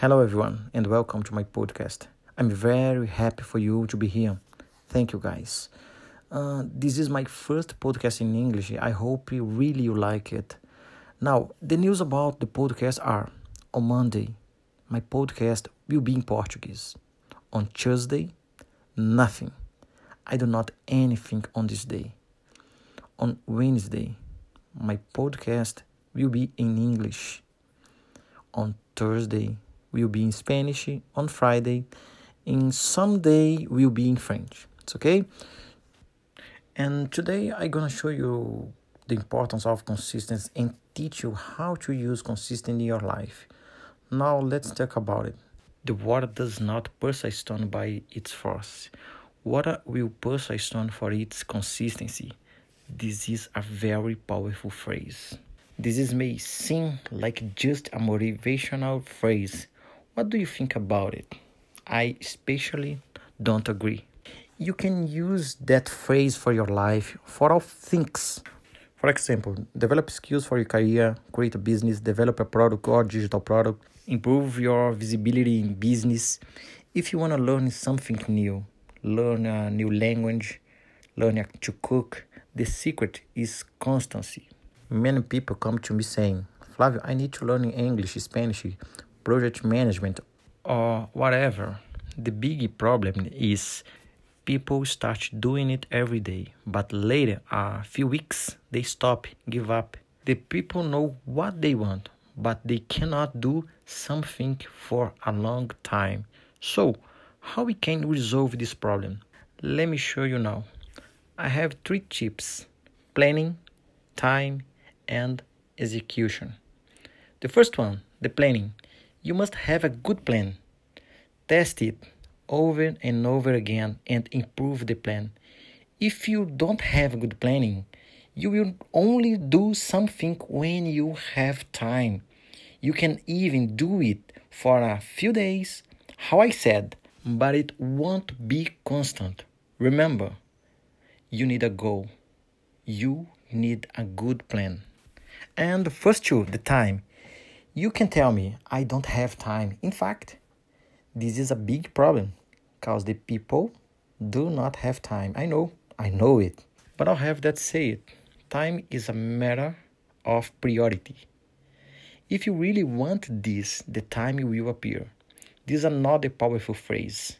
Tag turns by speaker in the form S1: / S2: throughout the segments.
S1: Hello, everyone, and welcome to my podcast. I'm very happy for you to be here. Thank you, guys. Uh, this is my first podcast in English. I hope you really you like it. Now, the news about the podcast are on Monday, my podcast will be in Portuguese. On Tuesday, nothing. I do not anything on this day. On Wednesday, my podcast will be in English. On Thursday, will be in Spanish. On Friday, in some day will be in French. It's okay? And today I'm gonna show you the importance of consistency and teach you how to use consistency in your life. Now let's talk about it. The water does not push a stone by its force. Water will push a stone for its consistency. This is a very powerful phrase. This is may seem like just a motivational phrase, what do you think about it? I especially don't agree. You can use that phrase for your life for all things. For example, develop skills for your career, create a business, develop a product or digital product, improve your visibility in business. If you want to learn something new, learn a new language, learn to cook, the secret is constancy. Many people come to me saying, Flavio, I need to learn English, Spanish, project management, or whatever. The big problem is people start doing it every day, but later, a few weeks, they stop, give up. The people know what they want, but they cannot do something for a long time. So, how we can resolve this problem? Let me show you now. I have three tips: planning, time, and execution. The first one, the planning. You must have a good plan. Test it over and over again and improve the plan. If you don't have good planning, you will only do something when you have time. You can even do it for a few days, how I said, but it won't be constant. Remember, you need a goal. You need a good plan. And first two, the time. You can tell me I don't have time. In fact, this is a big problem because the people do not have time. I know, I know it. But I'll have that say it. Time is a matter of priority. If you really want this, the time will appear. This is another powerful phrase.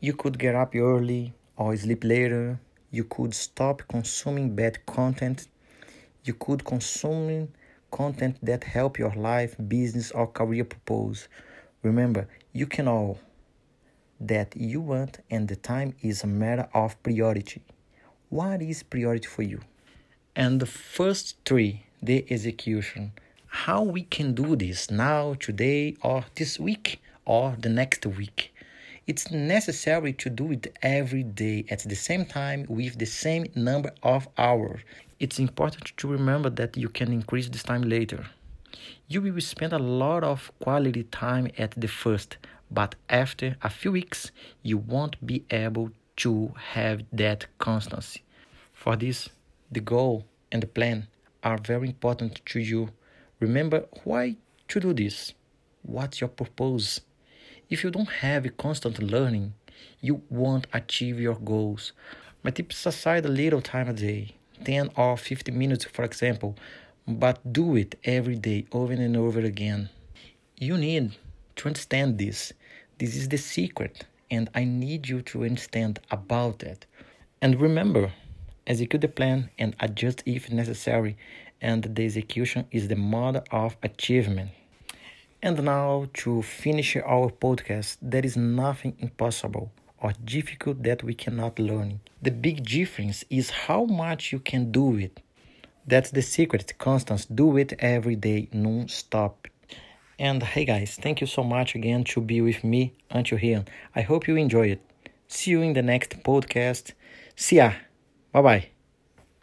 S1: You could get up early or sleep later. You could stop consuming bad content. You could consume content that help your life, business, or career purpose. Remember, you can all that you want and the time is a matter of priority. What is priority for you? And the first three, the execution. How we can do this now, today, or this week, or the next week. It's necessary to do it every day at the same time with the same number of hours it's important to remember that you can increase this time later. You will spend a lot of quality time at the first, but after a few weeks, you won't be able to have that constancy. For this, the goal and the plan are very important to you. Remember why to do this. What's your purpose? If you don't have a constant learning, you won't achieve your goals. My tips aside a little time a day 10 or 15 minutes, for example, but do it every day over and over again. You need to understand this. This is the secret, and I need you to understand about it. And remember, execute the plan and adjust if necessary, and the execution is the mother of achievement. And now, to finish our podcast, there is nothing impossible or difficult that we cannot learn. The big difference is how much you can do it. That's the secret, Constance. Do it every day, non-stop. And hey guys, thank you so much again to be with me until here. I hope you enjoy it. See you in the next podcast. See ya. Bye-bye.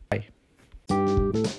S1: Bye.